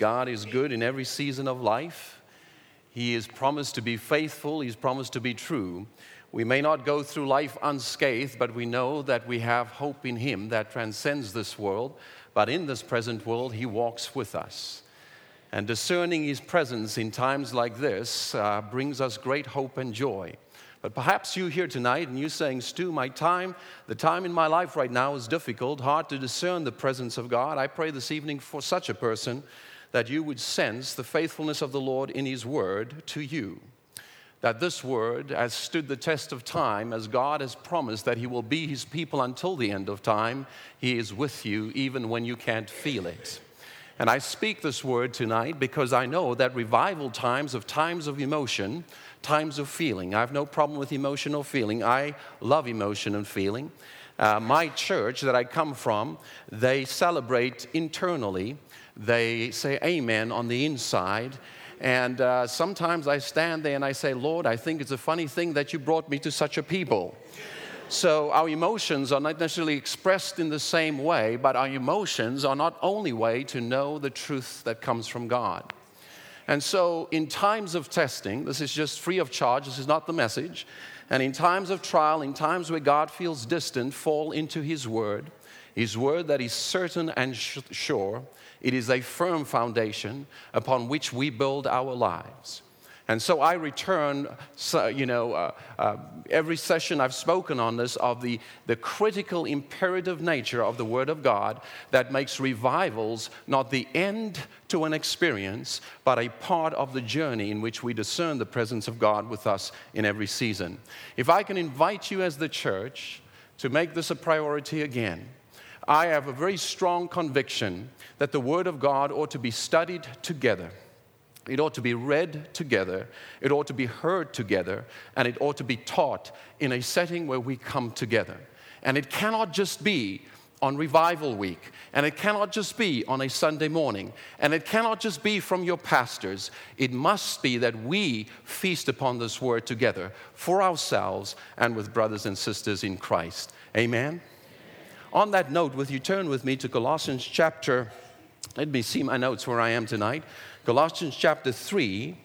God is good in every season of life. He is promised to be faithful, He's promised to be true. We may not go through life unscathed, but we know that we have hope in Him that transcends this world. But in this present world, He walks with us. And discerning His presence in times like this uh, brings us great hope and joy. But perhaps you here tonight and you're saying, Stu, my time, the time in my life right now is difficult, hard to discern the presence of God. I pray this evening for such a person that you would sense the faithfulness of the Lord in His Word to you. That this Word has stood the test of time, as God has promised that He will be His people until the end of time. He is with you even when you can't feel it. And I speak this word tonight because I know that revival times of times of emotion times of feeling. I have no problem with emotional feeling. I love emotion and feeling. Uh, my church that I come from, they celebrate internally. They say amen on the inside. And uh, sometimes I stand there and I say, Lord, I think it's a funny thing that you brought me to such a people. So our emotions are not necessarily expressed in the same way, but our emotions are not only way to know the truth that comes from God. And so, in times of testing, this is just free of charge, this is not the message. And in times of trial, in times where God feels distant, fall into His Word. His Word that is certain and sure. It is a firm foundation upon which we build our lives. And so I return, you know, uh, uh, every session I've spoken on this of the, the critical imperative nature of the Word of God that makes revivals not the end to an experience, but a part of the journey in which we discern the presence of God with us in every season. If I can invite you as the church to make this a priority again, I have a very strong conviction that the Word of God ought to be studied together it ought to be read together, it ought to be heard together, and it ought to be taught in a setting where we come together. And it cannot just be on revival week, and it cannot just be on a Sunday morning, and it cannot just be from your pastors. It must be that we feast upon this word together for ourselves and with brothers and sisters in Christ. Amen? On that note, with you turn with me to Colossians chapter, let me see my notes where I am tonight. Colossians chapter 3.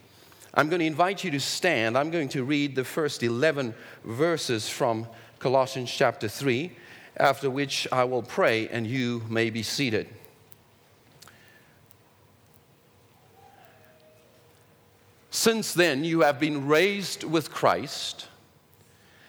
I'm going to invite you to stand. I'm going to read the first 11 verses from Colossians chapter 3, after which I will pray and you may be seated. Since then, you have been raised with Christ.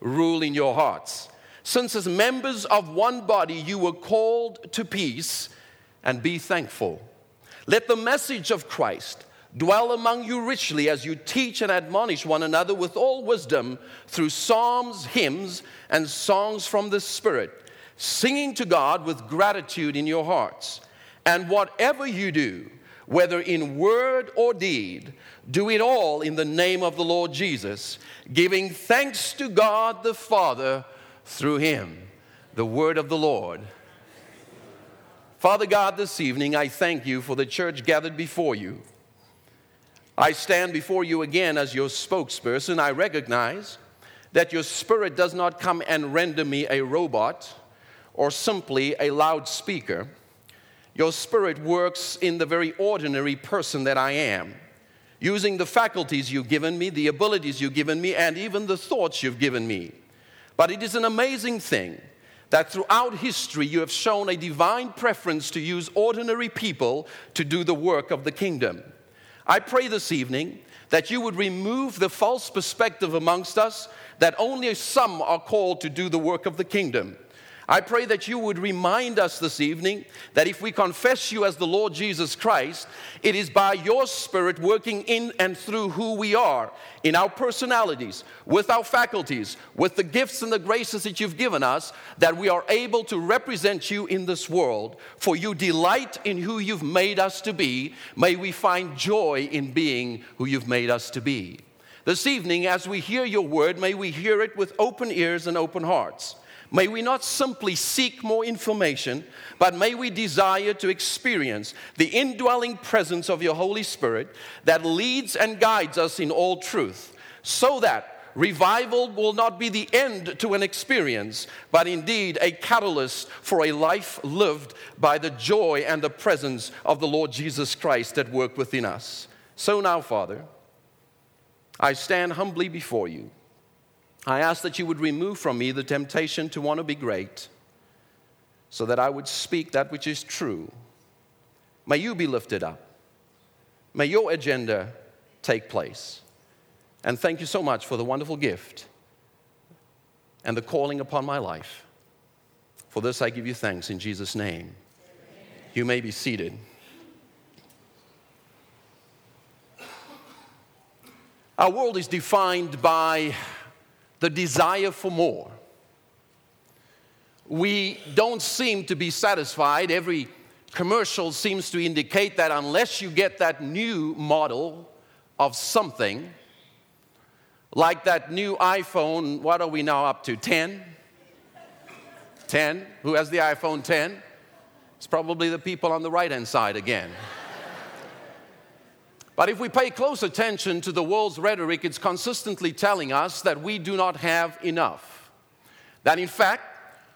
rule in your hearts. Since, as members of one body, you were called to peace, and be thankful. Let the message of Christ dwell among you richly as you teach and admonish one another with all wisdom through psalms, hymns, and songs from the Spirit, singing to God with gratitude in your hearts. And whatever you do, whether in word or deed, do it all in the name of the Lord Jesus, giving thanks to God the Father through him. The word of the Lord. Father God, this evening I thank you for the church gathered before you. I stand before you again as your spokesperson. I recognize that your spirit does not come and render me a robot or simply a loudspeaker. Your spirit works in the very ordinary person that I am, using the faculties you've given me, the abilities you've given me, and even the thoughts you've given me. But it is an amazing thing that throughout history you have shown a divine preference to use ordinary people to do the work of the kingdom. I pray this evening that you would remove the false perspective amongst us that only some are called to do the work of the kingdom. I pray that you would remind us this evening that if we confess you as the Lord Jesus Christ, it is by your Spirit working in and through who we are, in our personalities, with our faculties, with the gifts and the graces that you've given us, that we are able to represent you in this world. For you delight in who you've made us to be. May we find joy in being who you've made us to be. This evening, as we hear your word, may we hear it with open ears and open hearts. May we not simply seek more information, but may we desire to experience the indwelling presence of your Holy Spirit that leads and guides us in all truth, so that revival will not be the end to an experience, but indeed a catalyst for a life lived by the joy and the presence of the Lord Jesus Christ that work within us. So now, Father, I stand humbly before you I ask that you would remove from me the temptation to want to be great, so that I would speak that which is true. May you be lifted up. May your agenda take place. And thank you so much for the wonderful gift and the calling upon my life. For this I give you thanks in Jesus' name. You may be seated. Our world is defined by the desire for more. We don't seem to be satisfied. Every commercial seems to indicate that unless you get that new model of something, like that new iPhone, what are we now up to? 10? 10? Who has the iPhone 10? It's probably the people on the right hand side again. But if we pay close attention to the world's rhetoric, it's consistently telling us that we do not have enough. That in fact,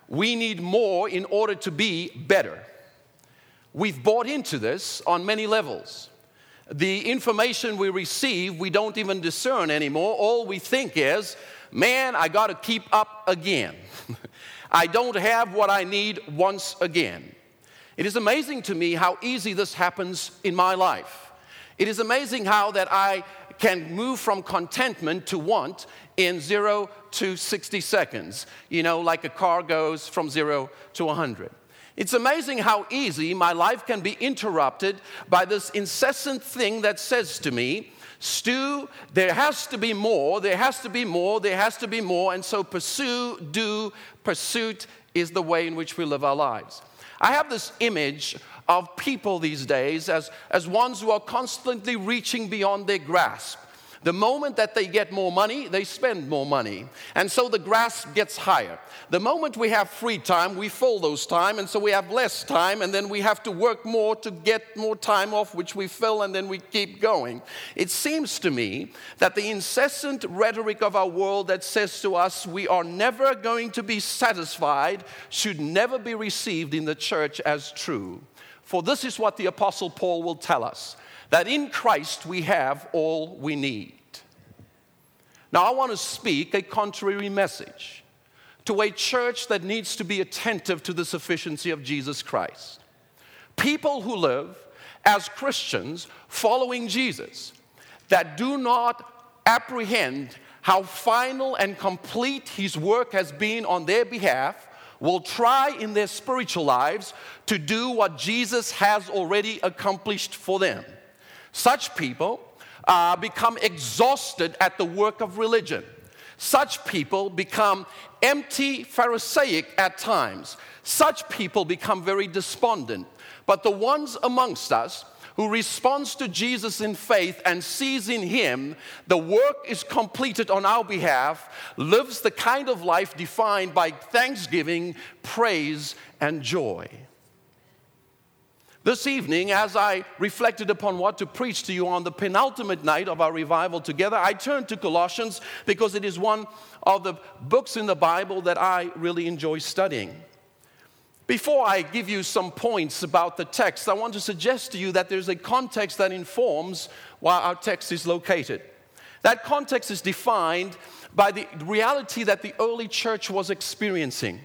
we need more in order to be better. We've bought into this on many levels. The information we receive, we don't even discern anymore. All we think is, man, I got to keep up again. I don't have what I need once again. It is amazing to me how easy this happens in my life. It is amazing how that I can move from contentment to want in zero to 60 seconds, you know, like a car goes from zero to 100. It's amazing how easy my life can be interrupted by this incessant thing that says to me, Stu, there has to be more, there has to be more, there has to be more, and so pursue, do, pursuit is the way in which we live our lives. I have this image of people these days as, as ones who are constantly reaching beyond their grasp. The moment that they get more money, they spend more money. And so the grasp gets higher. The moment we have free time, we fill those time, and so we have less time, and then we have to work more to get more time off, which we fill, and then we keep going. It seems to me that the incessant rhetoric of our world that says to us we are never going to be satisfied should never be received in the church as true. For this is what the Apostle Paul will tell us that in Christ we have all we need. Now, I want to speak a contrary message to a church that needs to be attentive to the sufficiency of Jesus Christ. People who live as Christians following Jesus that do not apprehend how final and complete his work has been on their behalf will try in their spiritual lives to do what Jesus has already accomplished for them. Such people uh, become exhausted at the work of religion. Such people become empty Pharisaic at times. Such people become very despondent. But the ones amongst us who responds to Jesus in faith and sees in him the work is completed on our behalf, lives the kind of life defined by thanksgiving, praise, and joy. This evening, as I reflected upon what to preach to you on the penultimate night of our revival together, I turned to Colossians because it is one of the books in the Bible that I really enjoy studying. Before I give you some points about the text, I want to suggest to you that there's a context that informs where our text is located. That context is defined by the reality that the early church was experiencing.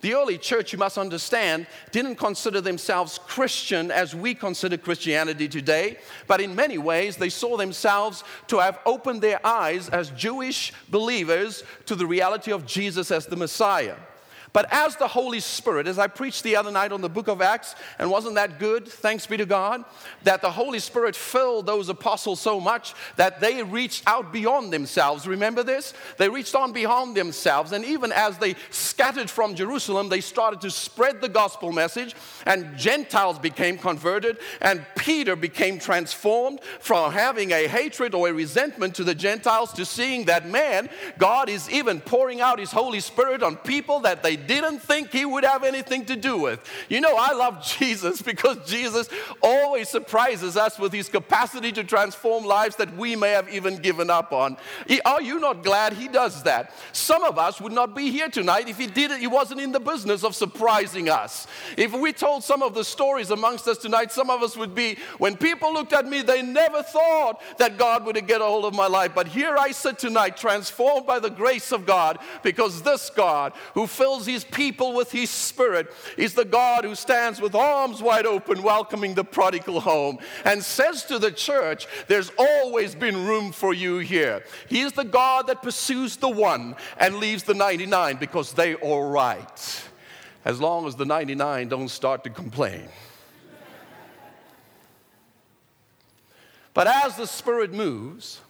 The early church, you must understand, didn't consider themselves Christian as we consider Christianity today, but in many ways they saw themselves to have opened their eyes as Jewish believers to the reality of Jesus as the Messiah. But as the Holy Spirit, as I preached the other night on the book of Acts, and wasn't that good? Thanks be to God, that the Holy Spirit filled those apostles so much that they reached out beyond themselves. Remember this? They reached on beyond themselves, and even as they scattered from Jerusalem, they started to spread the gospel message, and Gentiles became converted, and Peter became transformed from having a hatred or a resentment to the Gentiles to seeing that man, God is even pouring out His Holy Spirit on people that they didn't think he would have anything to do with. You know, I love Jesus because Jesus always surprises us with his capacity to transform lives that we may have even given up on. Are you not glad he does that? Some of us would not be here tonight if he did it, he wasn't in the business of surprising us. If we told some of the stories amongst us tonight, some of us would be, when people looked at me, they never thought that God would get a hold of my life. But here I sit tonight, transformed by the grace of God, because this God who fills his people with his spirit is the God who stands with arms wide open, welcoming the prodigal home, and says to the church, There's always been room for you here. He is the God that pursues the one and leaves the 99 because they are right. As long as the 99 don't start to complain. But as the Spirit moves,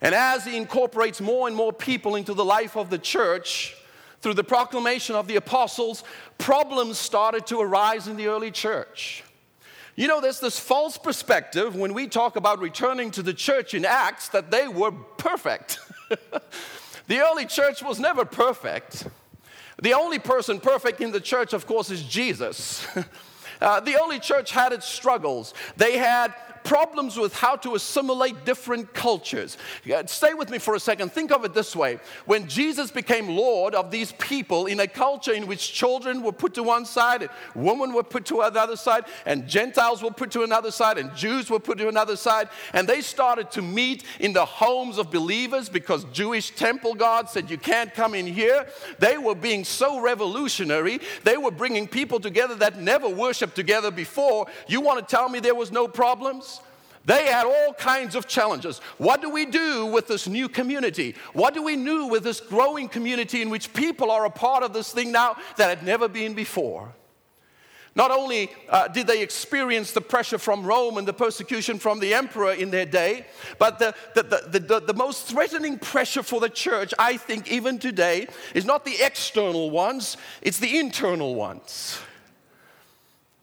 and as He incorporates more and more people into the life of the church, through the proclamation of the apostles, problems started to arise in the early church. You know, there's this false perspective when we talk about returning to the church in Acts that they were perfect. the early church was never perfect. The only person perfect in the church, of course, is Jesus. Uh, the early church had its struggles. They had problems with how to assimilate different cultures. Uh, stay with me for a second. Think of it this way when Jesus became Lord of these people in a culture in which children were put to one side, women were put to another side, and Gentiles were put to another side, and Jews were put to another side, and they started to meet in the homes of believers because Jewish temple guards said, You can't come in here. They were being so revolutionary, they were bringing people together that never worshiped together before. You want to tell me there was no problems? They had all kinds of challenges. What do we do with this new community? What do we do with this growing community in which people are a part of this thing now that had never been before? Not only uh, did they experience the pressure from Rome and the persecution from the emperor in their day, but the, the, the, the, the most threatening pressure for the church, I think, even today, is not the external ones, it's the internal ones.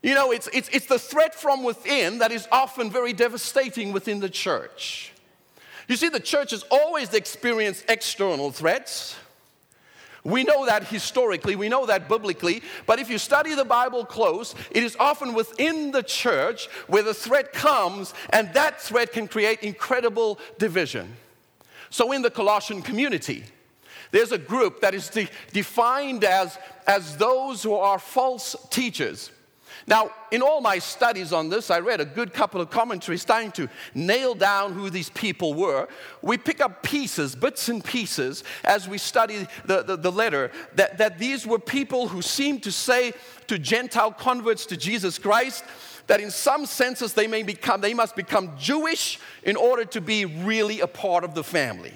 You know, it's, it's, it's the threat from within that is often very devastating within the church. You see, the church has always experienced external threats. We know that historically, we know that biblically, but if you study the Bible close, it is often within the church where the threat comes, and that threat can create incredible division. So, in the Colossian community, there's a group that is de- defined as, as those who are false teachers. Now, in all my studies on this, I read a good couple of commentaries trying to nail down who these people were. We pick up pieces, bits and pieces, as we study the, the, the letter, that, that these were people who seemed to say to Gentile converts to Jesus Christ, that in some senses they may become they must become Jewish in order to be really a part of the family.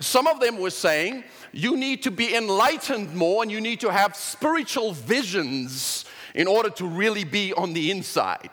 Some of them were saying you need to be enlightened more and you need to have spiritual visions in order to really be on the inside.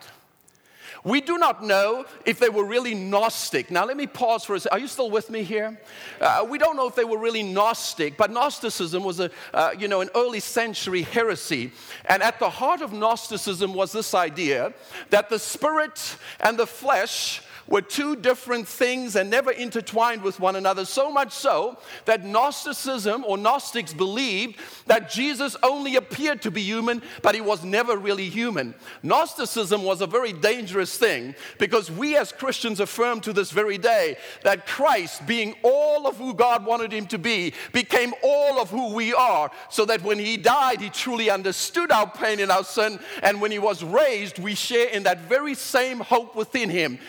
We do not know if they were really Gnostic. Now, let me pause for a second. Are you still with me here? Uh, we don't know if they were really Gnostic, but Gnosticism was a, uh, you know, an early century heresy. And at the heart of Gnosticism was this idea that the spirit and the flesh were two different things and never intertwined with one another, so much so that Gnosticism or Gnostics believed that Jesus only appeared to be human, but he was never really human. Gnosticism was a very dangerous thing because we as Christians affirm to this very day that Christ, being all of who God wanted him to be, became all of who we are, so that when he died, he truly understood our pain and our sin, and when he was raised, we share in that very same hope within him.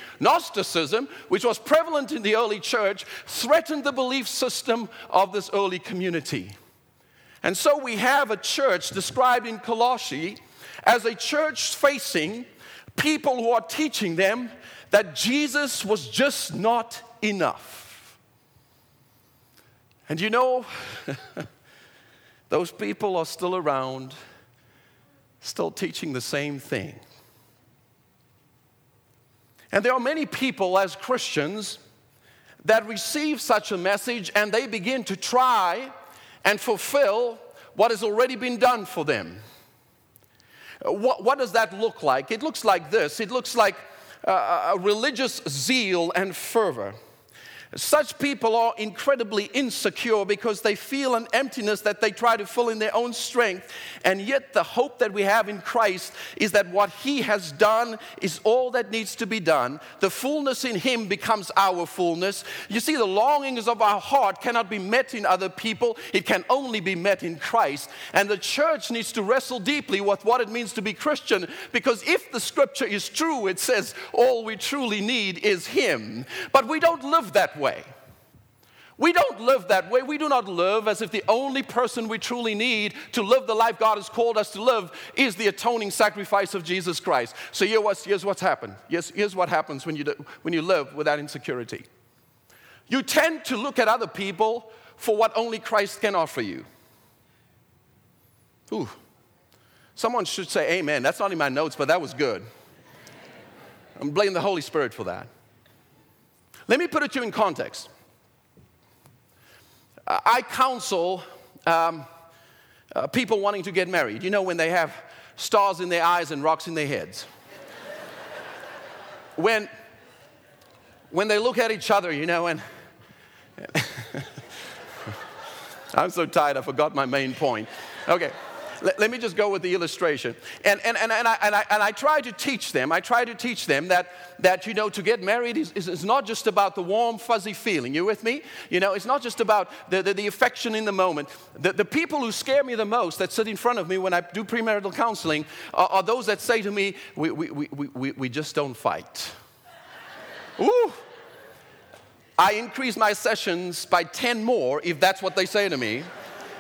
Which was prevalent in the early church, threatened the belief system of this early community. And so we have a church described in Colossae as a church facing people who are teaching them that Jesus was just not enough. And you know, those people are still around, still teaching the same thing. And there are many people as Christians that receive such a message and they begin to try and fulfill what has already been done for them. What, what does that look like? It looks like this it looks like uh, a religious zeal and fervor. Such people are incredibly insecure because they feel an emptiness that they try to fill in their own strength. And yet, the hope that we have in Christ is that what He has done is all that needs to be done. The fullness in Him becomes our fullness. You see, the longings of our heart cannot be met in other people, it can only be met in Christ. And the church needs to wrestle deeply with what it means to be Christian because if the scripture is true, it says all we truly need is Him. But we don't live that way. We don't live that way. We do not live as if the only person we truly need to live the life God has called us to live is the atoning sacrifice of Jesus Christ. So here what's, here's what's happened. Here's, here's what happens when you, do, when you live without insecurity. You tend to look at other people for what only Christ can offer you. Ooh. Someone should say amen. That's not in my notes, but that was good. I'm blaming the Holy Spirit for that. Let me put it to you in context. I counsel um, uh, people wanting to get married. You know, when they have stars in their eyes and rocks in their heads. when, when they look at each other, you know, and I'm so tired, I forgot my main point. Okay let, let, me just go with the illustration. And, and, and, and, I, and, I, and I try to teach them, I try to teach them that, that you know, to get married is, is, is not just about the warm, fuzzy feeling. You with me? You know, it's not just about the, the, the affection in the moment. The, the people who scare me the most that sit in front of me when I do premarital counseling are, are those that say to me, we, we, we, we, we just don't fight. Ooh. I increase my sessions by 10 more if that's what they say to me.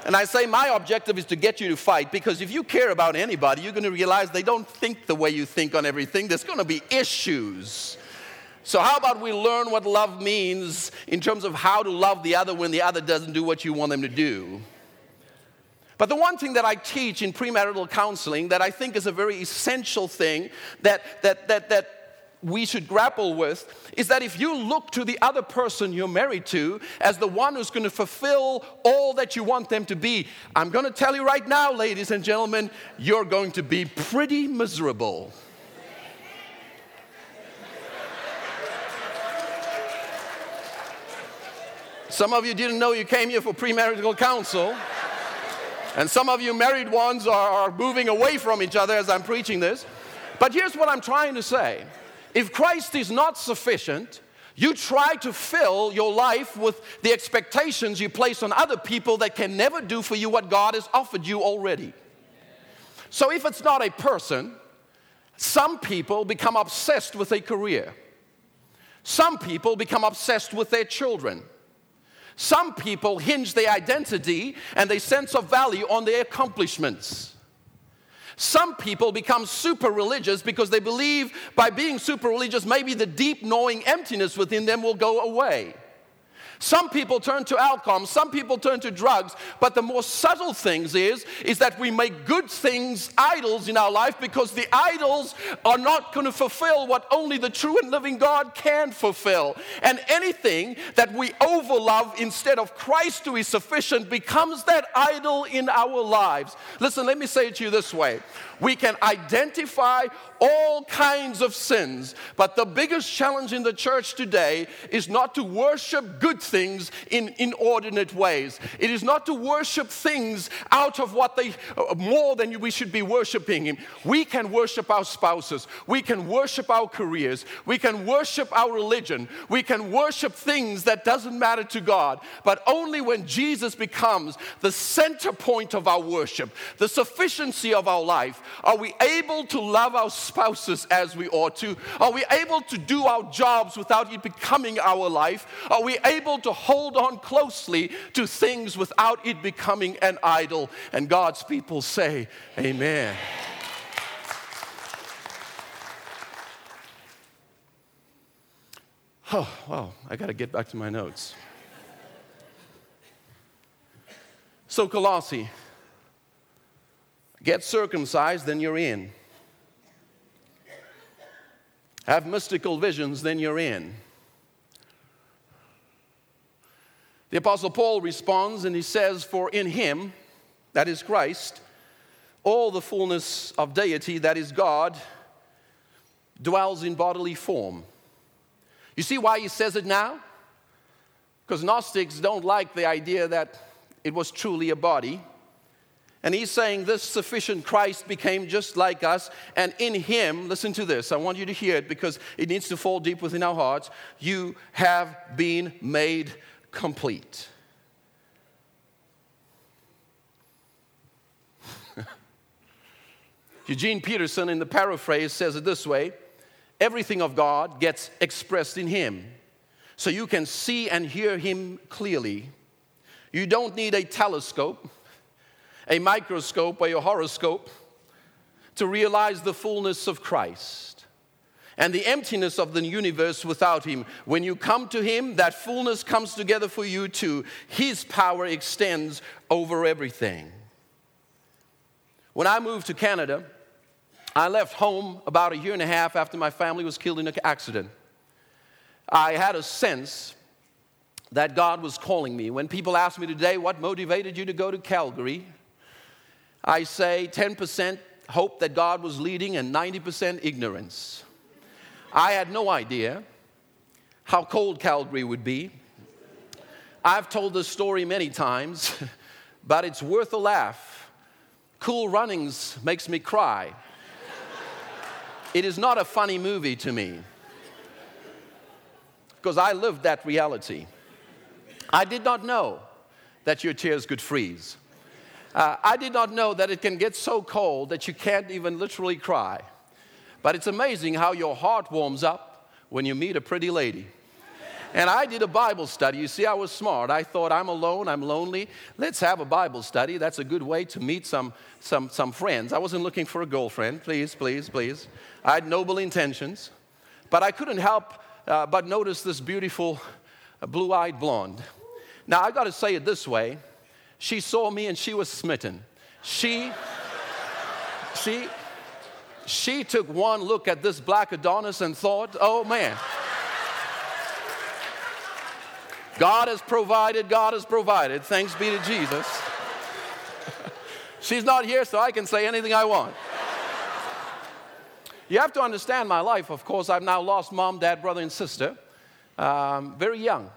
And I say, my objective is to get you to fight because if you care about anybody, you're going to realize they don't think the way you think on everything. There's going to be issues. So, how about we learn what love means in terms of how to love the other when the other doesn't do what you want them to do? But the one thing that I teach in premarital counseling that I think is a very essential thing that, that, that, that we should grapple with is that if you look to the other person you're married to as the one who's going to fulfill all that you want them to be, I'm going to tell you right now, ladies and gentlemen, you're going to be pretty miserable. Some of you didn't know you came here for premarital counsel. And some of you married ones are, moving away from each other as I'm preaching this. But here's what I'm trying to say if Christ is not sufficient, you try to fill your life with the expectations you place on other people that can never do for you what God has offered you already. So if it's not a person, some people become obsessed with a career. Some people become obsessed with their children. Some people hinge their identity and their sense of value on their accomplishments. Some people become super religious because they believe by being super religious, maybe the deep knowing emptiness within them will go away. Some people turn to alcohol, some people turn to drugs, but the more subtle things is is that we make good things idols in our life because the idols are not going to fulfill what only the true and living God can fulfill. And anything that we overlove instead of Christ who is sufficient becomes that idol in our lives. Listen, let me say it to you this way. We can identify all kinds of sins, but the biggest challenge in the church today is not to worship good things in inordinate ways. It is not to worship things out of what they uh, more than we should be worshiping Him. We can worship our spouses, we can worship our careers, we can worship our religion, we can worship things that doesn't matter to God, but only when Jesus becomes the center point of our worship, the sufficiency of our life, are we able to love our spouses as we ought to? Are we able to do our jobs without it becoming our life? Are we able to hold on closely to things without it becoming an idol? And God's people say, Amen. Oh, wow, I got to get back to my notes. So, Colossae, get circumcised, then you're in. Have mystical visions, then you're in. The Apostle Paul responds and he says, For in him, that is Christ, all the fullness of deity, that is God, dwells in bodily form. You see why he says it now? Because Gnostics don't like the idea that it was truly a body. And he's saying this sufficient Christ became just like us, and in him, listen to this, I want you to hear it because it needs to fall deep within our hearts. You have been made complete. Eugene Peterson, in the paraphrase, says it this way everything of God gets expressed in him. So you can see and hear him clearly. You don't need a telescope a microscope or a horoscope to realize the fullness of Christ and the emptiness of the universe without Him. When you come to Him, that fullness comes together for you too. His power extends over everything. When I moved to Canada, I left home about a year and a half after my family was killed in an accident. I had a sense that God was calling me. When people ask me today, what motivated you to go to Calgary? I say 10% hope that God was leading and 90% ignorance. I had no idea how cold Calgary would be. I've told this story many times, but it's worth a laugh. Cool Runnings makes me cry. It is not a funny movie to me because I lived that reality. I did not know that your tears could freeze. Uh, I did not know that it can get so cold that you can't even literally cry. But it's amazing how your heart warms up when you meet a pretty lady. And I did a Bible study. You see, I was smart. I thought, I'm alone, I'm lonely. Let's have a Bible study. That's a good way to meet some, some, some friends. I wasn't looking for a girlfriend. Please, please, please. I had noble intentions. But I couldn't help uh, but notice this beautiful uh, blue eyed blonde. Now, I got to say it this way she saw me and she was smitten. She, she, she took one look at this black Adonis and thought, oh man. God has provided, God has provided. Thanks be to Jesus. She's not here, so I can say anything I want. You have to understand my life. Of course, I've now lost mom, dad, brother, and sister. Um, very young.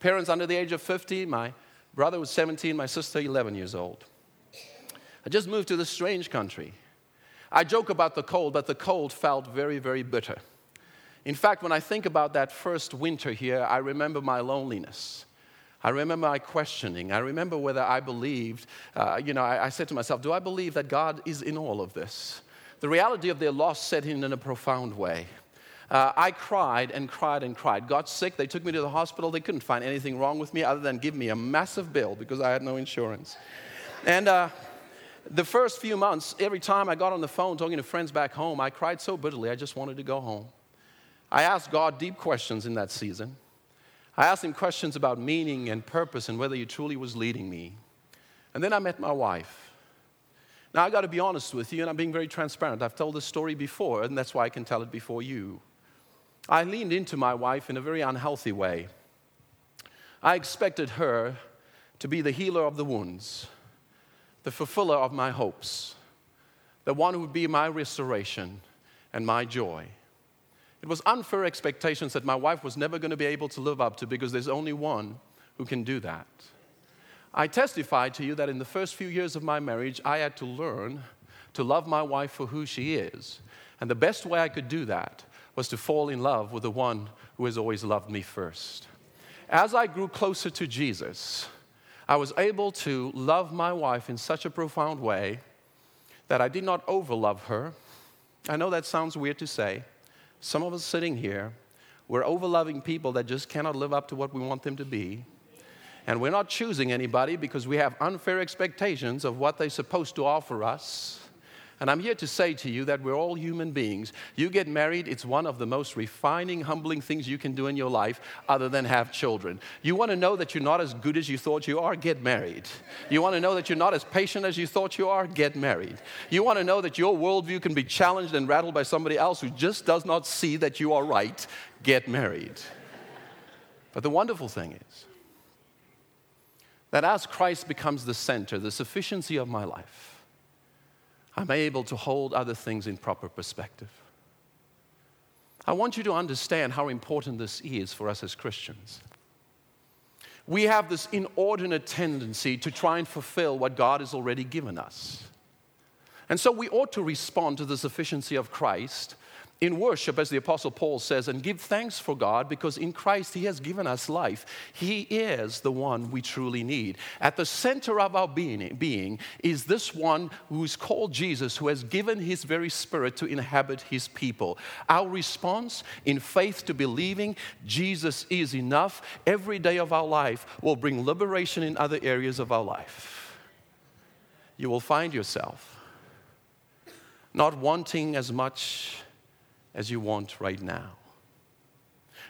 Parents under the age of 50. My brother was 17, my sister 11 years old. I just moved to this strange country. I joke about the cold, but the cold felt very, very bitter. In fact, when I think about that first winter here, I remember my loneliness. I remember my questioning. I remember whether I believed, uh, you know, I, I said to myself, do I believe that God is in all of this? The reality of their loss set in in a profound way. Uh, I cried and cried and cried. Got sick. They took me to the hospital. They couldn't find anything wrong with me other than give me a massive bill because I had no insurance. And uh, the first few months, every time I got on the phone talking to friends back home, I cried so bitterly, I just wanted to go home. I asked God deep questions in that season. I asked him questions about meaning and purpose and whether he truly was leading me. And then I met my wife. Now, I got to be honest with you, and I'm being very transparent. I've told this story before, and that's why I can tell it before you. I leaned into my wife in a very unhealthy way. I expected her to be the healer of the wounds, the fulfiller of my hopes, the one who would be my restoration and my joy. It was unfair expectations that my wife was never going to be able to live up to because there's only one who can do that. I testify to you that in the first few years of my marriage, I had to learn to love my wife for who she is. And the best way I could do that was to fall in love with the one who has always loved me first. As I grew closer to Jesus, I was able to love my wife in such a profound way that I did not overlove her. I know that sounds weird to say. Some of us sitting here, we're overloving people that just cannot live up to what we want them to be. And we're not choosing anybody because we have unfair expectations of what they're supposed to offer us. And I'm here to say to you that we're all human beings. You get married, it's one of the most refining, humbling things you can do in your life other than have children. You want to know that you're not as good as you thought you are? Get married. You want to know that you're not as patient as you thought you are? Get married. You want to know that your worldview can be challenged and rattled by somebody else who just does not see that you are right? Get married. But the wonderful thing is, that as Christ becomes the center, the sufficiency of my life, I'm able to hold other things in proper perspective. I want you to understand how important this is for us as Christians. We have this inordinate tendency to try and fulfill what God has already given us. And so we ought to respond to the sufficiency of Christ in worship, as the Apostle Paul says, and give thanks for God because in Christ He has given us life. He is the one we truly need. At the center of our being, being is this one who's called Jesus, who has given His very Spirit to inhabit His people. Our response in faith to believing Jesus is enough every day of our life will bring liberation in other areas of our life. You will find yourself not wanting as much as you want right now.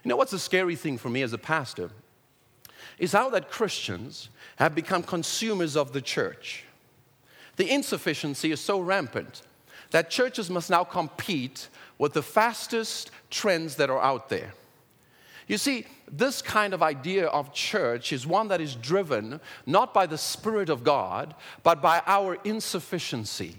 You know what's the scary thing for me as a pastor? Is how that Christians have become consumers of the church. The insufficiency is so rampant that churches must now compete with the fastest trends that are out there. You see, this kind of idea of church is one that is driven not by the Spirit of God, but by our insufficiency.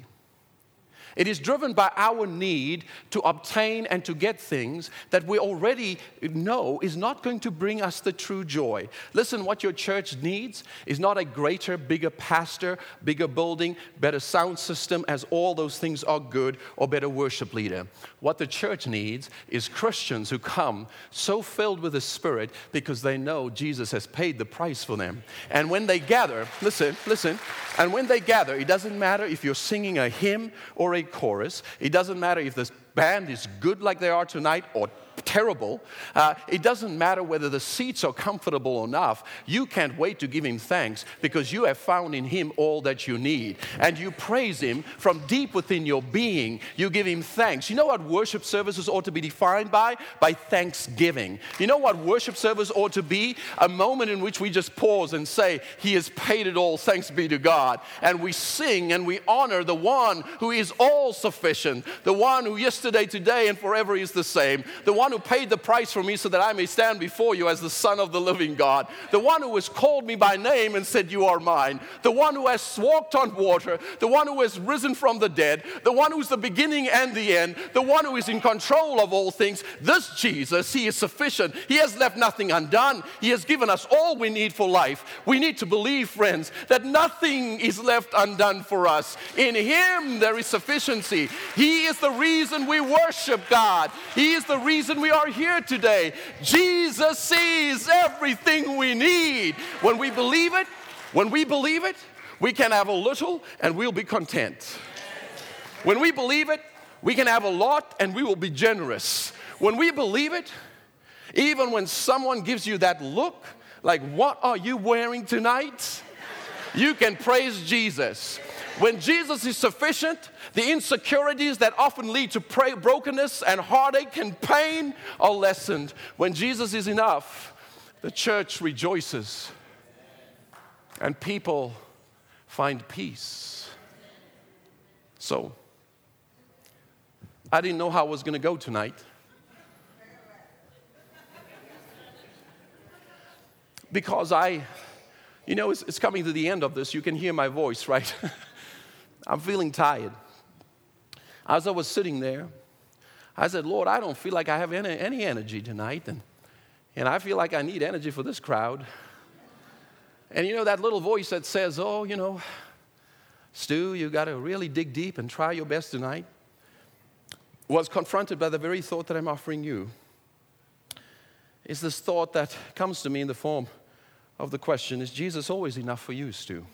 It is driven by our need to obtain and to get things that we already know is not going to bring us the true joy. Listen, what your church needs is not a greater, bigger pastor, bigger building, better sound system, as all those things are good, or better worship leader. What the church needs is Christians who come so filled with the Spirit because they know Jesus has paid the price for them. And when they gather, listen, listen, and when they gather, it doesn't matter if you're singing a hymn or a chorus. It doesn't matter if this band is good like they are tonight or terrible. Uh, it doesn't matter whether the seats are comfortable enough. You can't wait to give him thanks because you have found in him all that you need. And you praise him from deep within your being. You give him thanks. You know what worship services ought to be defined by? By thanksgiving. You know what worship service ought to be? A moment in which we just pause and say, He has paid it all, thanks be to God. And we sing and we honor the one who is all sufficient, the one who yesterday, today, and forever is the same, the one who paid the price for me so that I may stand before you as the Son of the living God, the one who has called me by name and said, You are mine, the one who has walked on water, the one who has risen from the dead, the one who's the beginning and the end, the one who is in control of all things. This Jesus, He is sufficient. He has left nothing undone. He has given us all we need for life. We need to believe, friends, that nothing is left undone for us. In Him there is sufficiency. He is the reason we worship God, He is the reason we are here today. Jesus sees everything we need. When we believe it, when we believe it, we can have a little and we'll be content. When we believe it, we can have a lot and we will be generous. When we believe it, even when someone gives you that look, like, what are you wearing tonight? You can praise Jesus. When Jesus is sufficient, the insecurities that often lead to brokenness and heartache and pain are lessened. When Jesus is enough, the church rejoices and people find peace. So, I didn't know how I was going to go tonight. Because I, you know, it's, it's, coming to the end of this. You can hear my voice, right? I'm feeling tired. As I was sitting there, I said, Lord, I don't feel like I have any, any energy tonight. And, and I feel like I need energy for this crowd. And you know, that little voice that says, Oh, you know, Stu, you got to really dig deep and try your best tonight, was confronted by the very thought that I'm offering you. Is this thought that comes to me in the form of the question Is Jesus always enough for you, Stu?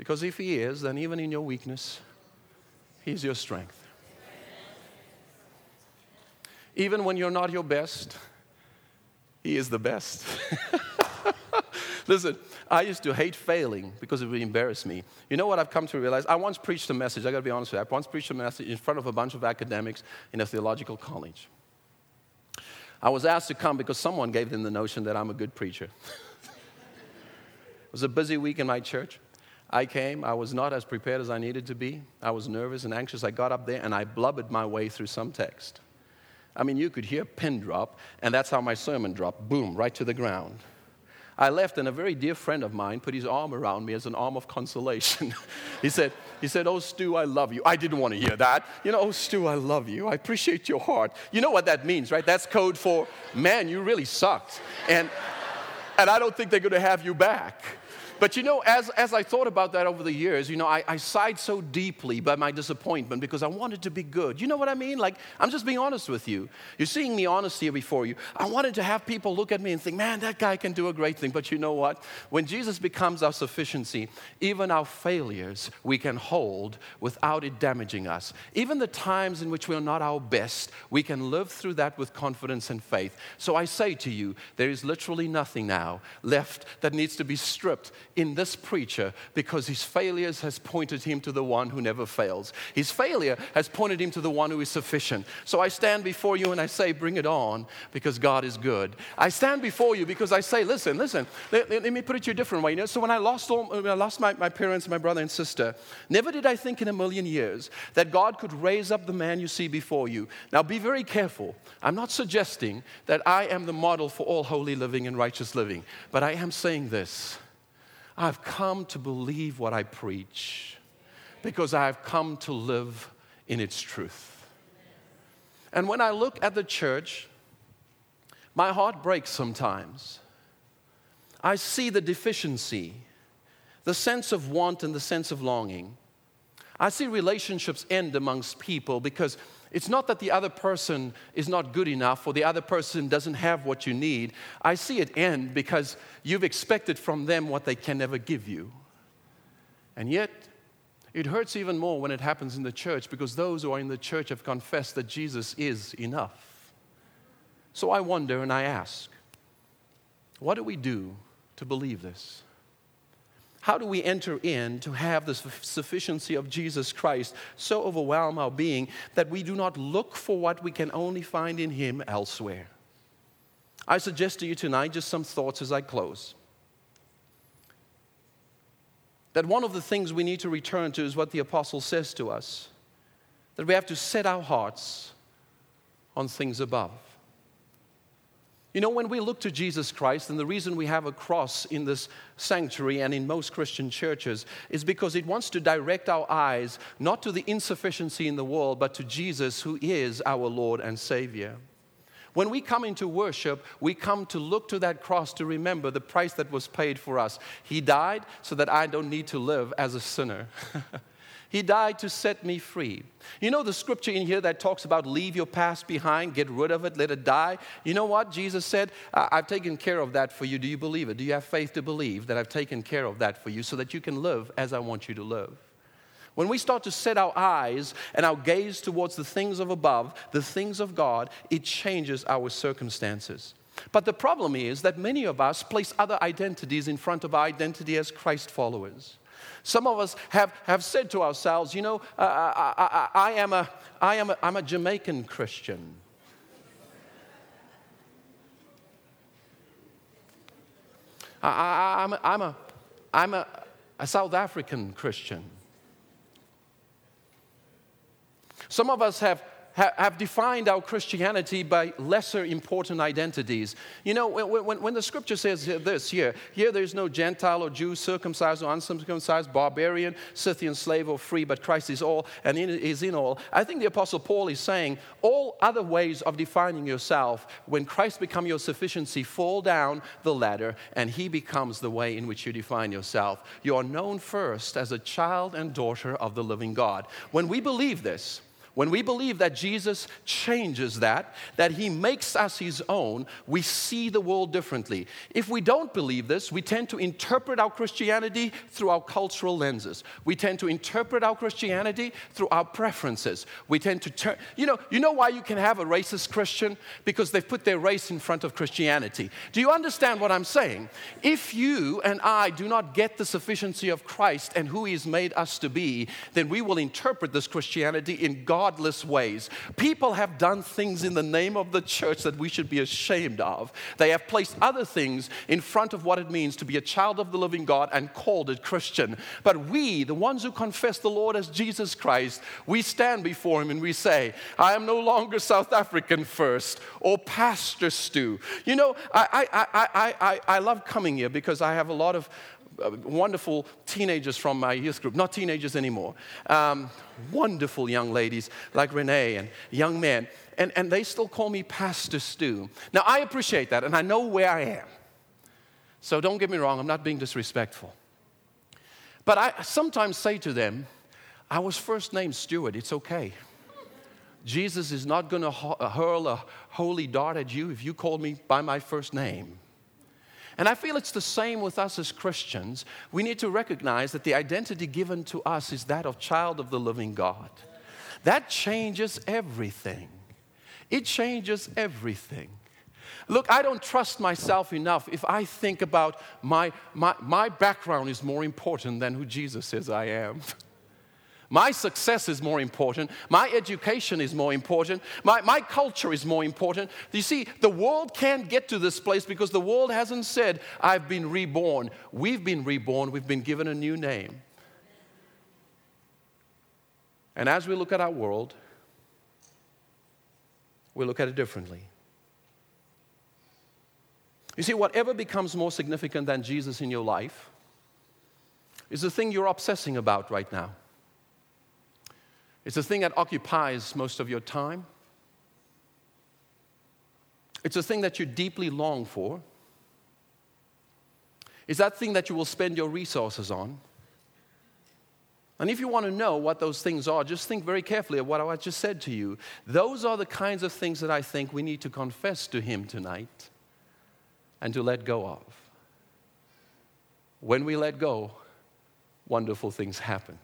Because if He is, then even in your weakness, He's your strength. Even when you're not your best, He is the best. Listen, I used to hate failing because it would embarrass me. You know what I've come to realize? I once preached a message, I gotta be honest with you. I once preached a message in front of a bunch of academics in a theological college. I was asked to come because someone gave them the notion that I'm a good preacher. it was a busy week in my church. I came, I was not as prepared as I needed to be. I was nervous and anxious. I got up there and I blubbered my way through some text. I mean, you could hear a pin drop, and that's how my sermon dropped boom, right to the ground. I left, and a very dear friend of mine put his arm around me as an arm of consolation. he said, he said, Oh, Stu, I love you. I didn't want to hear that. You know, oh, Stu, I love you. I appreciate your heart. You know what that means, right? That's code for, man, you really sucked. And, and I don't think they're going to have you back. But you know, as, as I thought about that over the years, you know, I, I sighed so deeply by my disappointment because I wanted to be good. You know what I mean? Like, I'm just being honest with you. You're seeing me honest here before you. I wanted to have people look at me and think, man, that guy can do a great thing. But you know what? When Jesus becomes our sufficiency, even our failures we can hold without it damaging us. Even the times in which we are not our best, we can live through that with confidence and faith. So I say to you, there is literally nothing now left that needs to be stripped in this preacher because his failures has pointed him to the one who never fails. His failure has pointed him to the one who is sufficient. So I stand before you and I say, bring it on because God is good. I stand before you because I say, listen, listen, let, let, let me put it to a different way. You know, so when I lost, all, when I lost my, my parents, my brother and sister, never did I think in a million years that God could raise up the man you see before you. Now be very careful. I'm not suggesting that I am the model for all holy living and righteous living, but I am saying this I've come to believe what I preach because I've come to live in its truth. And when I look at the church, my heart breaks sometimes. I see the deficiency, the sense of want and the sense of longing. I see relationships end amongst people because it's not that the other person is not good enough or the other person doesn't have what you need. I see it end because you've expected from them what they can never give you. And yet, it hurts even more when it happens in the church because those who are in the church have confessed that Jesus is enough. So I wonder and I ask, what do we do to believe this? How do we enter in to have the sufficiency of Jesus Christ so overwhelm our being that we do not look for what we can only find in Him elsewhere? I suggest to you tonight just some thoughts as I close. That one of the things we need to return to is what the apostle says to us that we have to set our hearts on things above. You know, when we look to Jesus Christ, and the reason we have a cross in this sanctuary and in most Christian churches is because it wants to direct our eyes not to the insufficiency in the world, but to Jesus, who is our Lord and Savior. When we come into worship, we come to look to that cross to remember the price that was paid for us. He died so that I don't need to live as a sinner. He died to set me free. You know the scripture in here that talks about leave your past behind, get rid of it, let it die? You know what? Jesus said, I've taken care of that for you. Do you believe it? Do you have faith to believe that I've taken care of that for you so that you can live as I want you to live? When we start to set our eyes and our gaze towards the things of above, the things of God, it changes our circumstances. But the problem is that many of us place other identities in front of our identity as Christ followers. Some of us have, have said to ourselves, you know, I, I, I, I am a, I am a, I'm a Jamaican Christian. I, am a, I'm, a, I'm a, a South African Christian. Some of us have have defined our Christianity by lesser important identities. You know, when, when, when, the scripture says this here, here there's no Gentile or Jew, circumcised or uncircumcised, barbarian, Scythian, slave or free, but Christ is all and is in all. I think the Apostle Paul is saying all other ways of defining yourself, when Christ becomes your sufficiency, fall down the ladder and he becomes the way in which you define yourself. You are known first as a child and daughter of the living God. When we believe this, when we believe that Jesus changes that, that he makes us his own, we see the world differently. If we don't believe this, we tend to interpret our Christianity through our cultural lenses. We tend to interpret our Christianity through our preferences. We tend to turn, you know, you know why you can have a racist Christian? Because they've put their race in front of Christianity. Do you understand what I'm saying? If you and I do not get the sufficiency of Christ and who he's made us to be, then we will interpret this Christianity in God godless ways. People have done things in the name of the church that we should be ashamed of. They have placed other things in front of what it means to be a child of the living God and called it Christian. But we, the ones who confess the Lord as Jesus Christ, we stand before Him and we say, I am no longer South African first or Pastor Stu. You know, I, I, I, I, I love coming here because I have a lot of wonderful teenagers from my youth group, not teenagers anymore, um, wonderful young ladies like Renee and young men, and, and they still call me Pastor Stu. Now, I appreciate that, and I know where I am. So don't get me wrong, I'm not being disrespectful. But I sometimes say to them, I was first named Stuart, it's okay. Jesus is not going to hurl a holy dart at you if you call me by my first name. And I feel it's the same with us as Christians. We need to recognize that the identity given to us is that of child of the living God. That changes everything. It changes everything. Look, I don't trust myself enough if I think about my, my, my background is more important than who Jesus says I am. My success is more important. My education is more important. My, my culture is more important. You see, the world can't get to this place because the world hasn't said, I've been reborn. We've been reborn, we've been given a new name. And as we look at our world, we look at it differently. You see, whatever becomes more significant than Jesus in your life is the thing you're obsessing about right now. It's the thing that occupies most of your time. It's a thing that you deeply long for. It's that thing that you will spend your resources on. And if you want to know what those things are, just think very carefully of what I just said to you. Those are the kinds of things that I think we need to confess to Him tonight and to let go of. When we let go, wonderful things happen.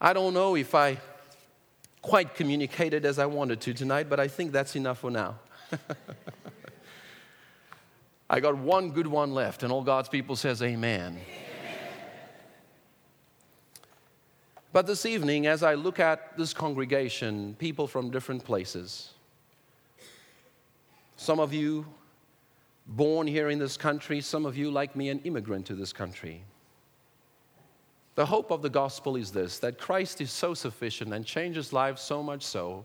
I don't know if I quite communicated as I wanted to tonight, but I think that's enough for now. I got one good one left, and all God's people says amen. But this evening, as I look at this congregation, people from different places, some of you born here in this country, some of you, like me, an immigrant to this country. The hope of the gospel is this that Christ is so sufficient and changes lives so much so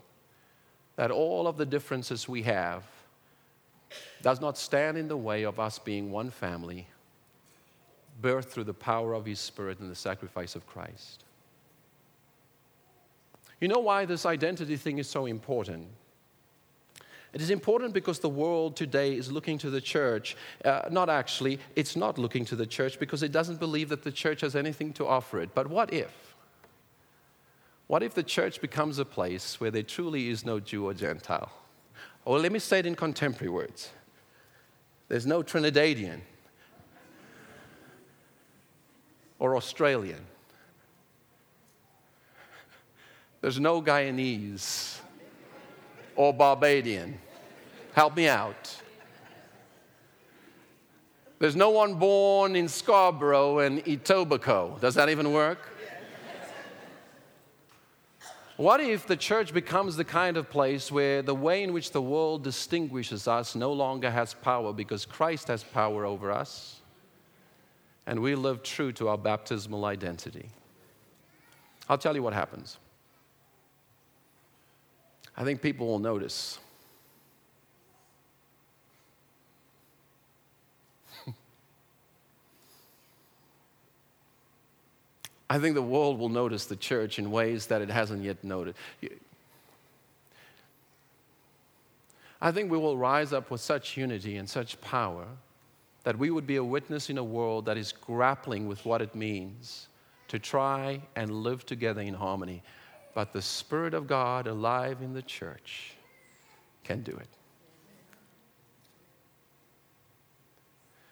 that all of the differences we have does not stand in the way of us being one family, birthed through the power of His Spirit and the sacrifice of Christ. You know why this identity thing is so important? It is important because the world today is looking to the church. Uh, not actually, it's not looking to the church because it doesn't believe that the church has anything to offer it. But what if? What if the church becomes a place where there truly is no Jew or Gentile? Or let me say it in contemporary words there's no Trinidadian or Australian, there's no Guyanese or Barbadian. Help me out. There's no one born in Scarborough and Etobicoke. Does that even work? What if the church becomes the kind of place where the way in which the world distinguishes us no longer has power because Christ has power over us and we live true to our baptismal identity? I'll tell you what happens. I think people will notice. I think the world will notice the church in ways that it hasn't yet noted. I think we will rise up with such unity and such power that we would be a witness in a world that is grappling with what it means to try and live together in harmony. But the Spirit of God alive in the church can do it.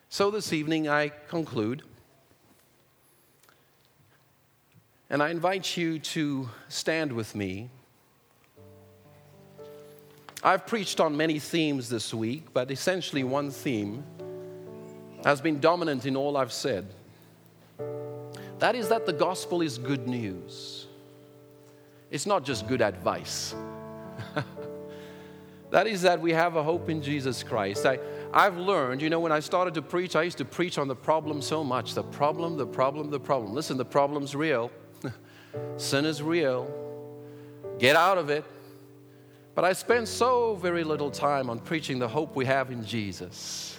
So this evening, I conclude And I invite you to stand with me. I've preached on many themes this week, but essentially one theme has been dominant in all I've said. That is that the gospel is good news. It's not just good advice. that is that we have a hope in Jesus Christ. I, I've learned, you know, when I started to preach, I used to preach on the problem so much the problem, the problem, the problem. Listen, the problem's real. Sin is real. Get out of it. But I spend so very little time on preaching the hope we have in Jesus.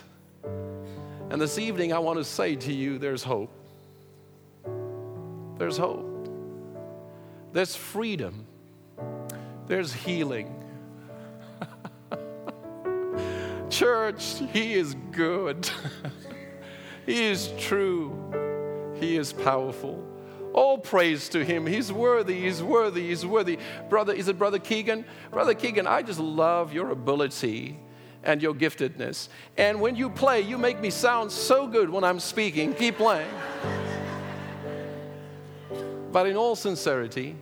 And this evening, I want to say to you there's hope. There's hope. There's freedom. There's healing. Church, He is good. he is true. He is powerful. All praise to him. He's worthy, he's worthy, he's worthy. Brother, is it Brother Keegan? Brother Keegan, I just love your ability and your giftedness. And when you play, you make me sound so good when I'm speaking. Keep playing. But in all sincerity,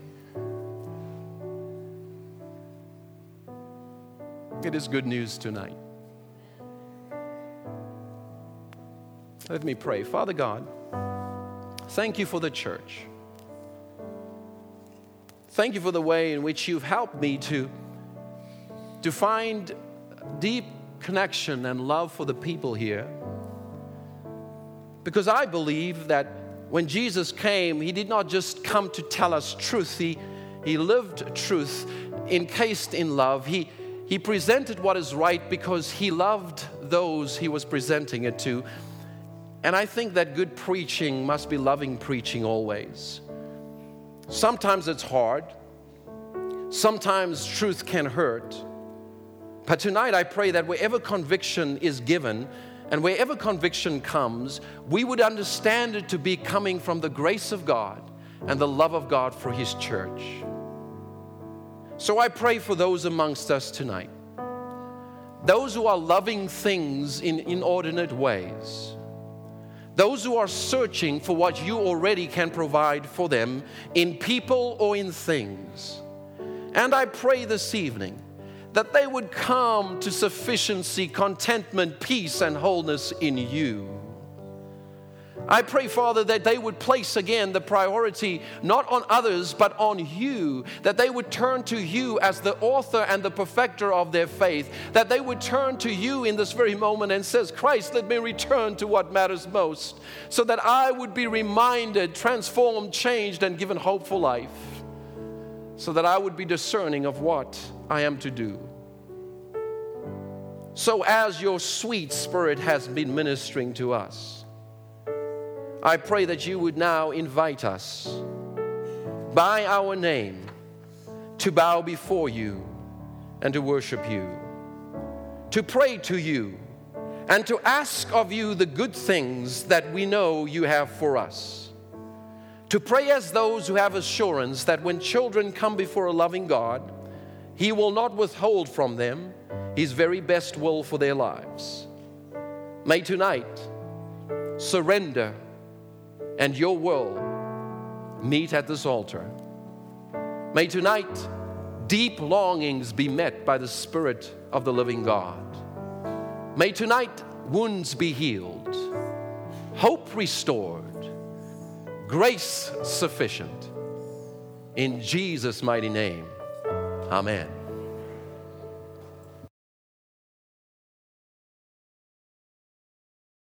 it is good news tonight. Let me pray. Father God, Thank you for the church. Thank you for the way in which you've helped me to, to find deep connection and love for the people here. Because I believe that when Jesus came, he did not just come to tell us truth, he, he lived truth encased in love. He, he presented what is right because he loved those he was presenting it to. And I think that good preaching must be loving preaching always. Sometimes it's hard, sometimes truth can hurt. But tonight I pray that wherever conviction is given, and wherever conviction comes, we would understand it to be coming from the grace of God and the love of God for His church. So I pray for those amongst us tonight, those who are loving things in inordinate ways those who are searching for what you already can provide for them in people or in things. And I pray this evening that they would come to sufficiency, contentment, peace, and wholeness in you. I pray, Father, that they would place again the priority not on others, but on you. That they would turn to you as the author and the perfecter of their faith. That they would turn to you in this very moment and says, Christ, let me return to what matters most. So that I would be reminded, transformed, changed, and given hope for life. So that I would be discerning of what I am to do. So, as your sweet spirit has been ministering to us, I pray that you would now invite us by our name to bow before you and to worship you, to pray to you, and to ask of you the good things that we know you have for us. To pray as those who have assurance that when children come before a loving God, He will not withhold from them His very best will for their lives. May tonight surrender and your will meet at this altar. May tonight deep longings be met by the Spirit of the living God. May tonight wounds be healed, hope restored, grace sufficient. In Jesus' mighty name, amen.